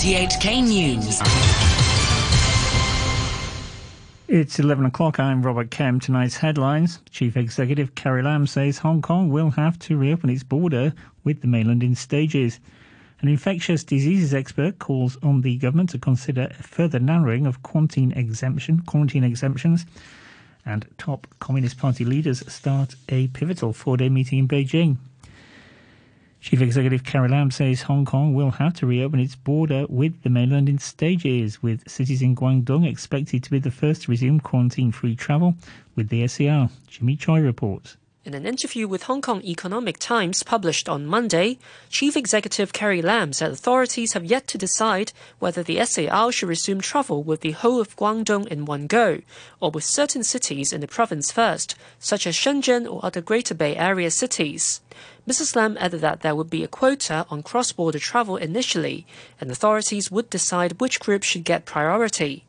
RTHK News. It's 11 o'clock. I'm Robert Kem. Tonight's headlines. Chief Executive Carrie Lam says Hong Kong will have to reopen its border with the mainland in stages. An infectious diseases expert calls on the government to consider a further narrowing of quarantine exemption, quarantine exemptions. And top Communist Party leaders start a pivotal four-day meeting in Beijing. Chief Executive Carrie Lam says Hong Kong will have to reopen its border with the mainland in stages, with cities in Guangdong expected to be the first to resume quarantine-free travel with the SAR. Jimmy Choi reports. In an interview with Hong Kong Economic Times published on Monday, Chief Executive Carrie Lam said authorities have yet to decide whether the SAR should resume travel with the whole of Guangdong in one go, or with certain cities in the province first, such as Shenzhen or other Greater Bay Area cities. Mrs. Lam added that there would be a quota on cross border travel initially, and authorities would decide which groups should get priority.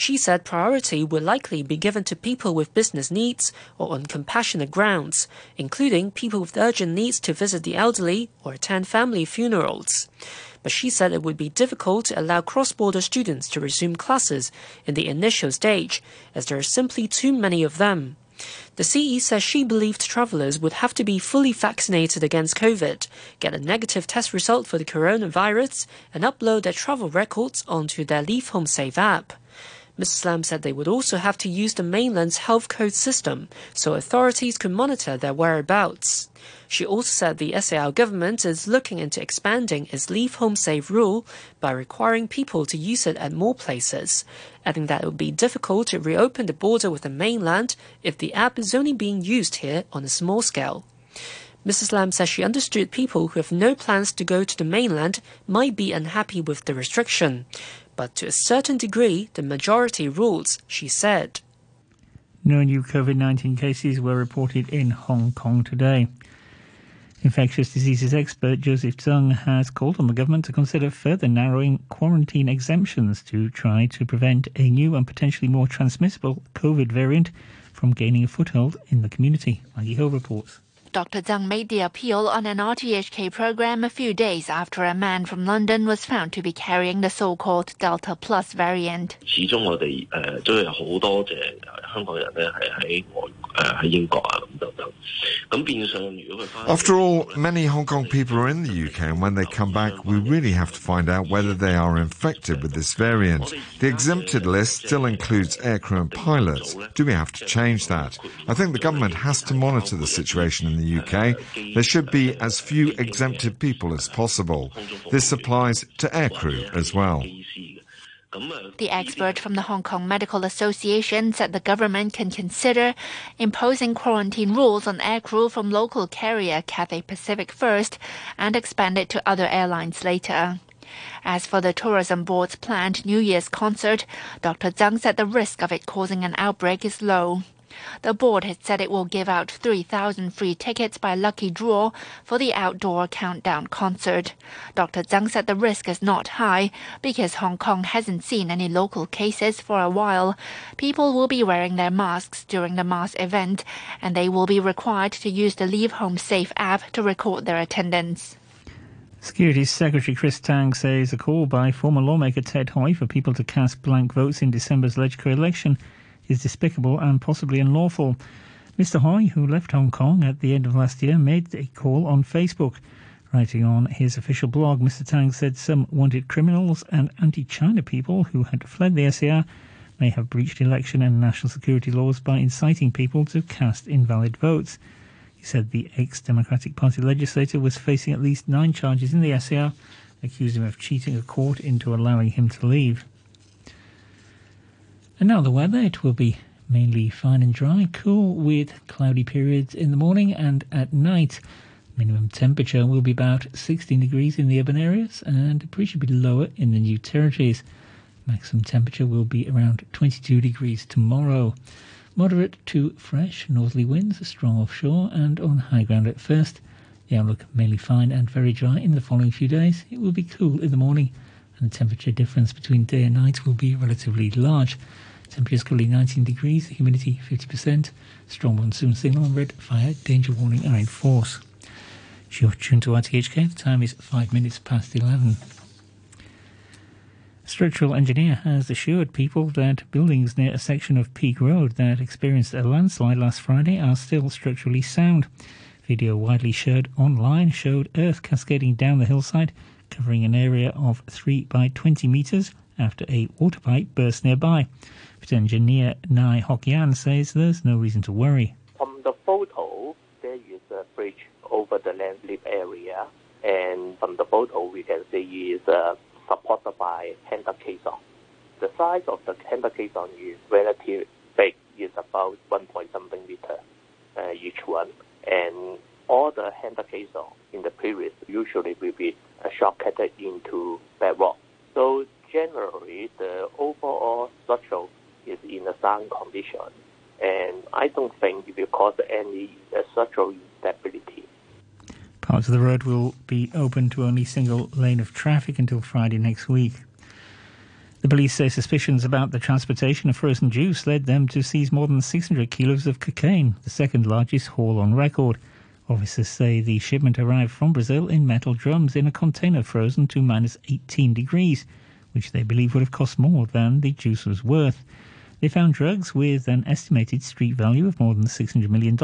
She said priority will likely be given to people with business needs or on compassionate grounds, including people with urgent needs to visit the elderly or attend family funerals. But she said it would be difficult to allow cross border students to resume classes in the initial stage, as there are simply too many of them. The CE says she believed travellers would have to be fully vaccinated against COVID, get a negative test result for the coronavirus, and upload their travel records onto their Leave Home Safe app. Mrs. Lam said they would also have to use the mainland's health code system so authorities could monitor their whereabouts. She also said the SAR government is looking into expanding its Leave Home Safe rule by requiring people to use it at more places, adding that it would be difficult to reopen the border with the mainland if the app is only being used here on a small scale. Mrs. Lam says she understood people who have no plans to go to the mainland might be unhappy with the restriction, but to a certain degree, the majority rules, she said. No new COVID 19 cases were reported in Hong Kong today. Infectious diseases expert Joseph Tsang has called on the government to consider further narrowing quarantine exemptions to try to prevent a new and potentially more transmissible COVID variant from gaining a foothold in the community. Maggie Hill reports. Dr. Tsang made the appeal on an RTHK program a few days after a man from London was found to be carrying the so-called Delta Plus variant. After all, many Hong Kong people are in the UK, and when they come back, we really have to find out whether they are infected with this variant. The exempted list still includes aircrew and pilots. Do we have to change that? I think the government has to monitor the situation in the UK. There should be as few exempted people as possible. This applies to aircrew as well. The expert from the Hong Kong Medical Association said the government can consider imposing quarantine rules on aircrew from local carrier Cathay Pacific first and expand it to other airlines later. As for the tourism board's planned New Year's concert, Dr. Tsang said the risk of it causing an outbreak is low. The board has said it will give out 3,000 free tickets by lucky draw for the outdoor countdown concert. Dr. Tsang said the risk is not high because Hong Kong hasn't seen any local cases for a while. People will be wearing their masks during the mass event, and they will be required to use the Leave Home Safe app to record their attendance. Security Secretary Chris Tang says a call by former lawmaker Ted Hui for people to cast blank votes in December's legislature election is despicable and possibly unlawful. Mr. Hui, who left Hong Kong at the end of last year, made a call on Facebook. Writing on his official blog, Mr. Tang said some wanted criminals and anti China people who had fled the SAR may have breached election and national security laws by inciting people to cast invalid votes. He said the ex Democratic Party legislator was facing at least nine charges in the SAR, accusing him of cheating a court into allowing him to leave. And now the weather. It will be mainly fine and dry, cool with cloudy periods in the morning and at night. Minimum temperature will be about 16 degrees in the urban areas and appreciably lower in the new territories. Maximum temperature will be around 22 degrees tomorrow. Moderate to fresh northerly winds, strong offshore and on high ground at first. The outlook mainly fine and very dry in the following few days. It will be cool in the morning and the temperature difference between day and night will be relatively large. Temperature is currently 19 degrees, humidity 50%, strong monsoon signal and red fire danger warning are in force. You're tuned to RTHK, the time is 5 minutes past 11. Structural engineer has assured people that buildings near a section of Peak Road that experienced a landslide last Friday are still structurally sound. Video widely shared online showed earth cascading down the hillside, covering an area of 3 by 20 metres after a water pipe burst nearby. But engineer Nai Hokian says there's no reason to worry. From the photo, there is a bridge over the landslip area, and from the photo, we can see is uh, supported by hand-dug caisson. The size of the hand-dug caisson is relatively big, it's about 1 point something meter uh, each one, and all the hand-dug caisson in the previous usually will be uh, shortcutted into bedrock. So generally, the overall structure is in a sound condition, and I don't think it will cause any uh, structural instability. Parts of the road will be open to only single lane of traffic until Friday next week. The police say suspicions about the transportation of frozen juice led them to seize more than 600 kilos of cocaine, the second largest haul on record. Officers say the shipment arrived from Brazil in metal drums in a container frozen to minus 18 degrees, which they believe would have cost more than the juice was worth. They found drugs with an estimated street value of more than $600 million.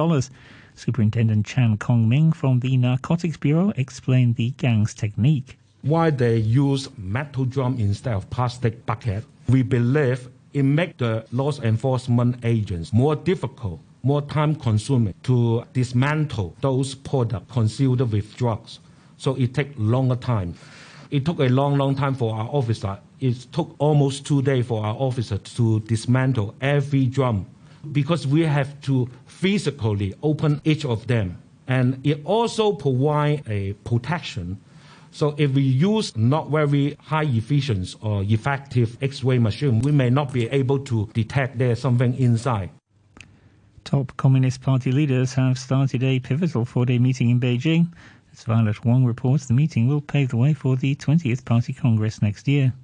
Superintendent Chan Kong Ming from the Narcotics Bureau explained the gang's technique. Why they use metal drum instead of plastic bucket? We believe it makes the law enforcement agents more difficult, more time consuming to dismantle those products concealed with drugs. So it takes longer time. It took a long, long time for our officer. It took almost two days for our officer to dismantle every drum because we have to physically open each of them. And it also provides a protection. So if we use not very high efficiency or effective X-ray machine, we may not be able to detect there's something inside. Top Communist Party leaders have started a pivotal four-day meeting in Beijing. As Violet Wong reports, the meeting will pave the way for the 20th Party Congress next year.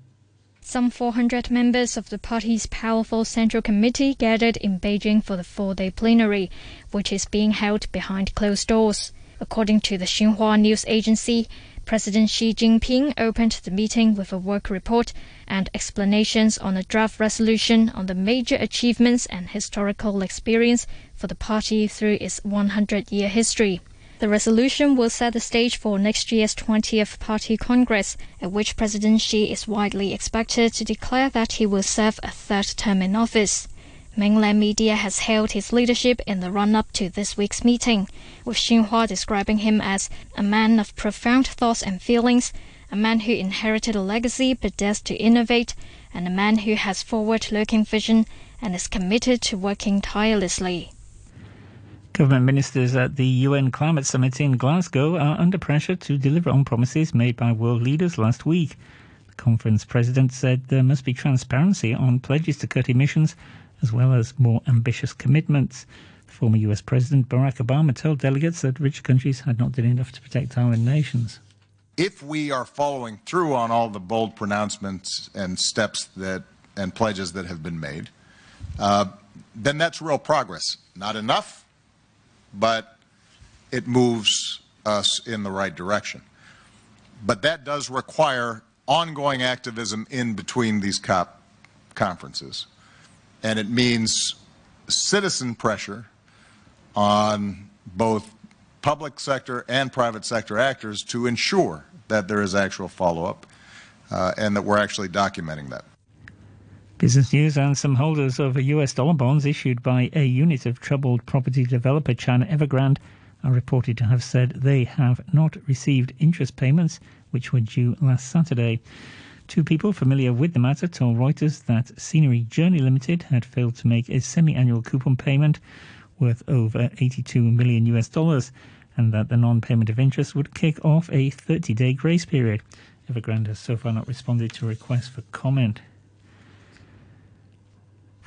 Some 400 members of the party's powerful Central Committee gathered in Beijing for the four day plenary, which is being held behind closed doors. According to the Xinhua news agency, President Xi Jinping opened the meeting with a work report and explanations on a draft resolution on the major achievements and historical experience for the party through its 100 year history. The resolution will set the stage for next year's 20th Party Congress, at which President Xi is widely expected to declare that he will serve a third term in office. Mainland media has hailed his leadership in the run up to this week's meeting, with Xinhua describing him as a man of profound thoughts and feelings, a man who inherited a legacy but dares to innovate, and a man who has forward looking vision and is committed to working tirelessly. Government ministers at the UN Climate Summit in Glasgow are under pressure to deliver on promises made by world leaders last week. The conference president said there must be transparency on pledges to cut emissions as well as more ambitious commitments. Former US President Barack Obama told delegates that rich countries had not done enough to protect island nations. If we are following through on all the bold pronouncements and steps that and pledges that have been made, uh, then that's real progress. Not enough, but it moves us in the right direction. But that does require ongoing activism in between these COP conferences. And it means citizen pressure on both public sector and private sector actors to ensure that there is actual follow up uh, and that we're actually documenting that. Business news and some holders of US dollar bonds issued by a unit of troubled property developer China Evergrande are reported to have said they have not received interest payments which were due last Saturday. Two people familiar with the matter told Reuters that Scenery Journey Limited had failed to make a semi-annual coupon payment worth over 82 million US dollars and that the non-payment of interest would kick off a 30-day grace period. Evergrande has so far not responded to requests for comment.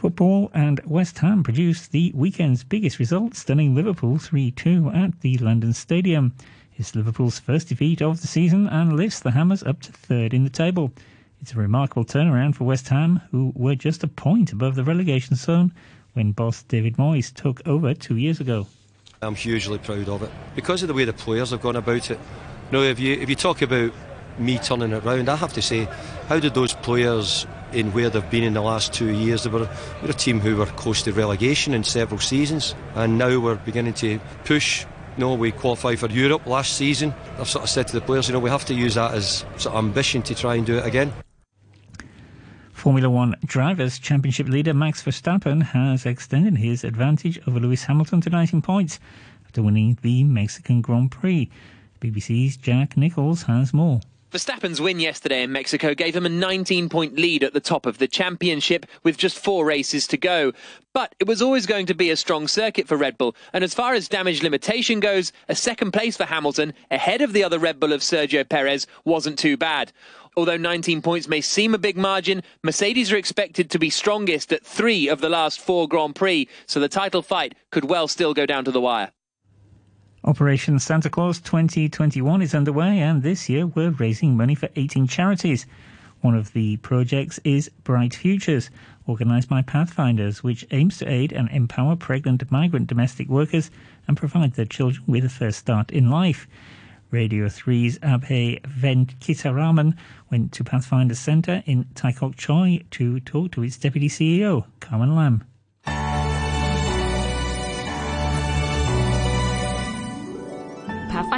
Football and West Ham produced the weekend's biggest result, stunning Liverpool 3 2 at the London Stadium. It's Liverpool's first defeat of the season and lifts the Hammers up to third in the table. It's a remarkable turnaround for West Ham, who were just a point above the relegation zone when boss David Moyes took over two years ago. I'm hugely proud of it because of the way the players have gone about it. You if you if you talk about me turning it round. I have to say, how did those players in where they've been in the last two years. They were, we're a team who were close to relegation in several seasons, and now we're beginning to push. You know, we qualified for Europe last season. I've sort of said to the players, you know, we have to use that as sort of ambition to try and do it again. Formula One Drivers' Championship leader Max Verstappen has extended his advantage over Lewis Hamilton to 19 points after winning the Mexican Grand Prix. BBC's Jack Nichols has more. Verstappen's win yesterday in Mexico gave him a 19 point lead at the top of the championship with just four races to go. But it was always going to be a strong circuit for Red Bull, and as far as damage limitation goes, a second place for Hamilton, ahead of the other Red Bull of Sergio Perez, wasn't too bad. Although 19 points may seem a big margin, Mercedes are expected to be strongest at three of the last four Grand Prix, so the title fight could well still go down to the wire. Operation Santa Claus 2021 is underway, and this year we're raising money for 18 charities. One of the projects is Bright Futures, organised by Pathfinders, which aims to aid and empower pregnant migrant domestic workers and provide their children with a first start in life. Radio 3's Abhay Venkitaraman went to Pathfinders Centre in Tai Kok Tsui to talk to its Deputy CEO, Carmen Lam.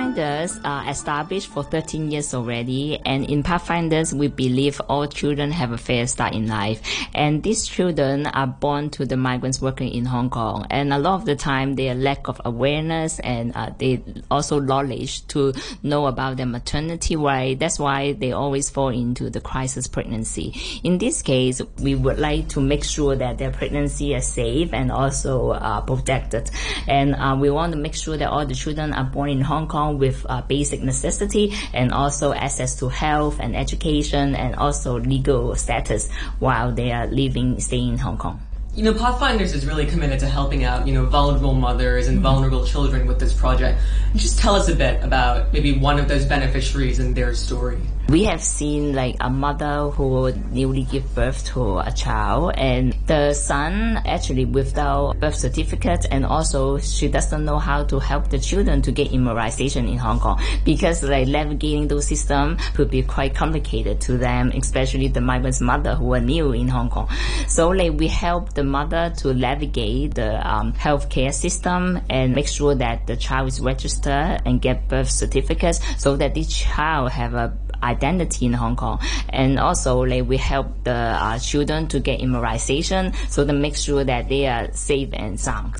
Pathfinders are established for 13 years already, and in Pathfinders, we believe all children have a fair start in life. And these children are born to the migrants working in Hong Kong, and a lot of the time, they lack of awareness and uh, they also knowledge to know about their maternity right. That's why they always fall into the crisis pregnancy. In this case, we would like to make sure that their pregnancy is safe and also uh, protected, and uh, we want to make sure that all the children are born in Hong Hong With uh, basic necessity and also access to health and education and also legal status while they are living, staying in Hong Kong you know, Pathfinders is really committed to helping out, you know, vulnerable mothers and vulnerable children with this project. Just tell us a bit about maybe one of those beneficiaries and their story. We have seen like a mother who newly give birth to a child and the son actually without birth certificate and also she doesn't know how to help the children to get immunization in Hong Kong because like navigating those systems could be quite complicated to them, especially the migrant's mother who are new in Hong Kong. So like we help the mother to navigate the um, healthcare system and make sure that the child is registered and get birth certificates so that the child have a identity in Hong Kong. And also, like, we help the uh, children to get immunization so to make sure that they are safe and sound.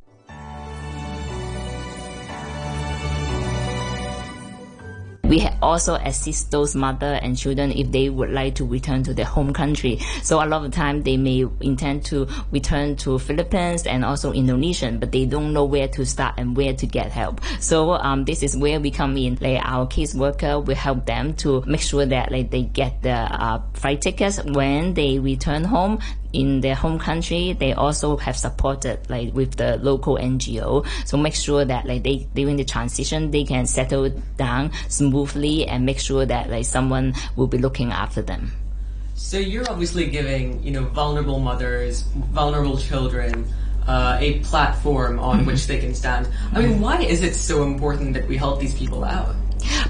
We also assist those mother and children if they would like to return to their home country. So a lot of time they may intend to return to Philippines and also Indonesia, but they don't know where to start and where to get help. So um, this is where we come in. Like our case worker will help them to make sure that like they get the uh, flight tickets when they return home in their home country, they also have supported like with the local NGO. So make sure that like they during the transition they can settle down smoothly and make sure that like someone will be looking after them. So you're obviously giving you know vulnerable mothers, vulnerable children. Uh, a platform on mm-hmm. which they can stand. I mean, why is it so important that we help these people out?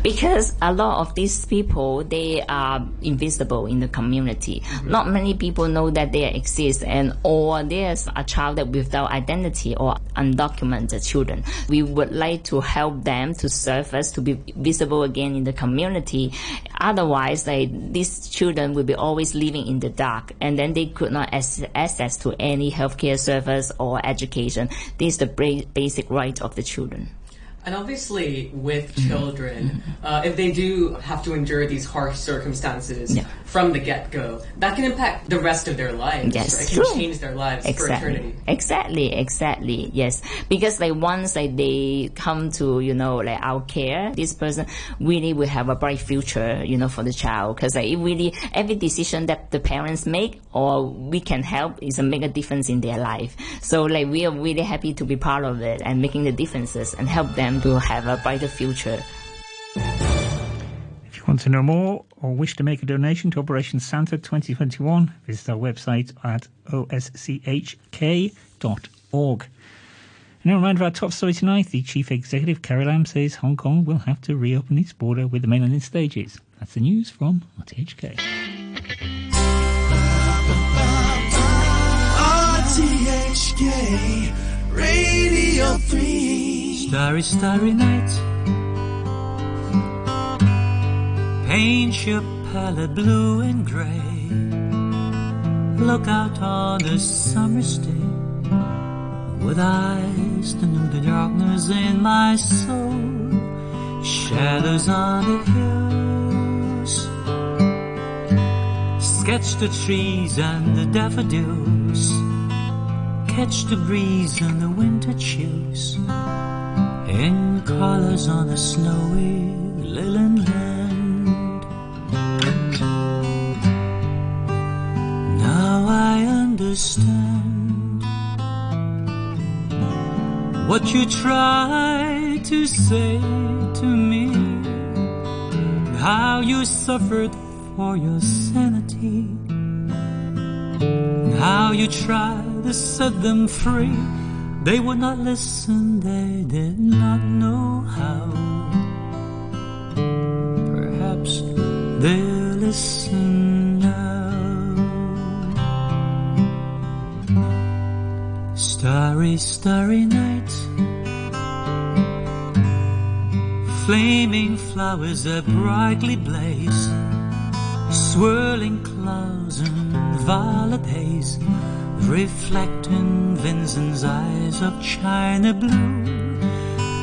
Because a lot of these people they are invisible in the community. Mm-hmm. Not many people know that they exist, and or there's a child that without identity or undocumented children. We would like to help them to surface to be visible again in the community. Otherwise, like these children will be always living in the dark, and then they could not access, access to any healthcare service or education. This is the basic right of the children. And obviously, with children, mm-hmm. uh, if they do have to endure these harsh circumstances yeah. from the get go, that can impact the rest of their lives. Yes, right? true. Can change their lives exactly. for eternity. Exactly, exactly. Yes, because like once like they come to you know like our care, this person really will have a bright future, you know, for the child. Because like it really every decision that the parents make or we can help is a make a difference in their life. So like we are really happy to be part of it and making the differences and help them to have a brighter future. If you want to know more or wish to make a donation to Operation Santa 2021, visit our website at oschk.org. Now, a reminder of our top story tonight. The chief executive, Carrie Lam, says Hong Kong will have to reopen its border with the mainland in stages. That's the news from RTHK. RTHK Radio 3 Starry, starry night. Paint your palette blue and gray. Look out on a summer's day With eyes to know the darkness in my soul. Shadows on the hills. Sketch the trees and the daffodils catch the breeze and the winter chills. In colors on the snowy linen land. Now I understand what you try to say to me, how you suffered for your sanity, how you tried to set them free. They would not listen, they did not know how. Perhaps they'll listen now. Starry, starry night. Flaming flowers that brightly blaze, swirling clouds and violet haze reflecting Vincent's eyes of china blue,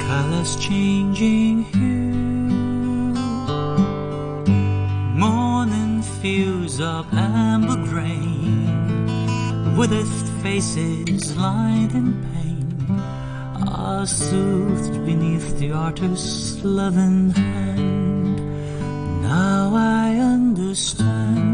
colors changing hue. Morning fields of amber grain, withered faces lined in pain, are soothed beneath the artist's loving hand. Now I understand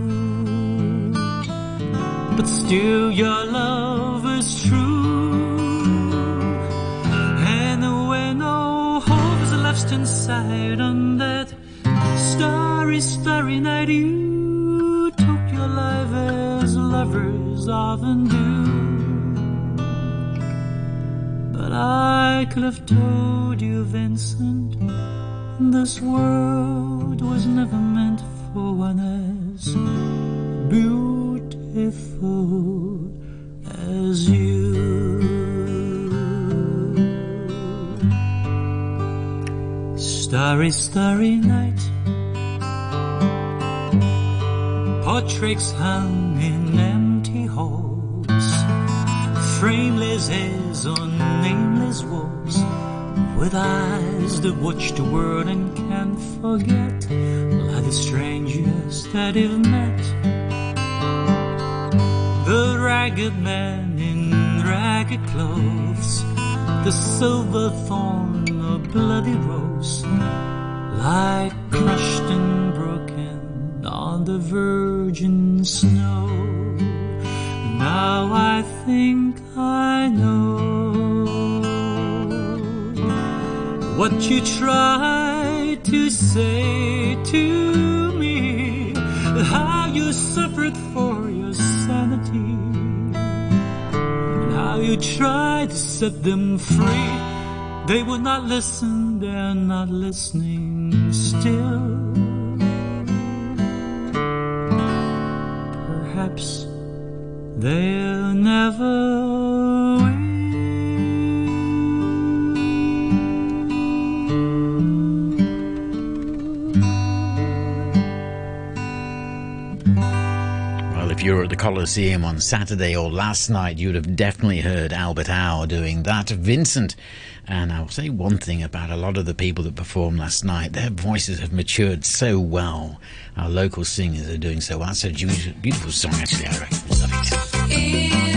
but still your love is true. And when no hope is left inside on that starry, starry night, you took your life as lovers often do. But I could have told you, Vincent, this world was never meant for one as as you. Starry, starry night. Portraits hung in empty halls, frameless heads on nameless walls, with eyes that watch the world and can't forget, like the strangers that you've met ragged man in ragged clothes, the silver thorn, a bloody rose, like crushed and broken on the virgin snow. Now I think I know what you tried to say to me, how you suffered for you try to set them free. They will not listen, they're not listening still. Perhaps they'll never Coliseum on Saturday or last night, you'd have definitely heard Albert Au doing that. Vincent. And I'll say one thing about a lot of the people that performed last night. Their voices have matured so well. Our local singers are doing so well. That's a beautiful song, actually. I reckon. Love it.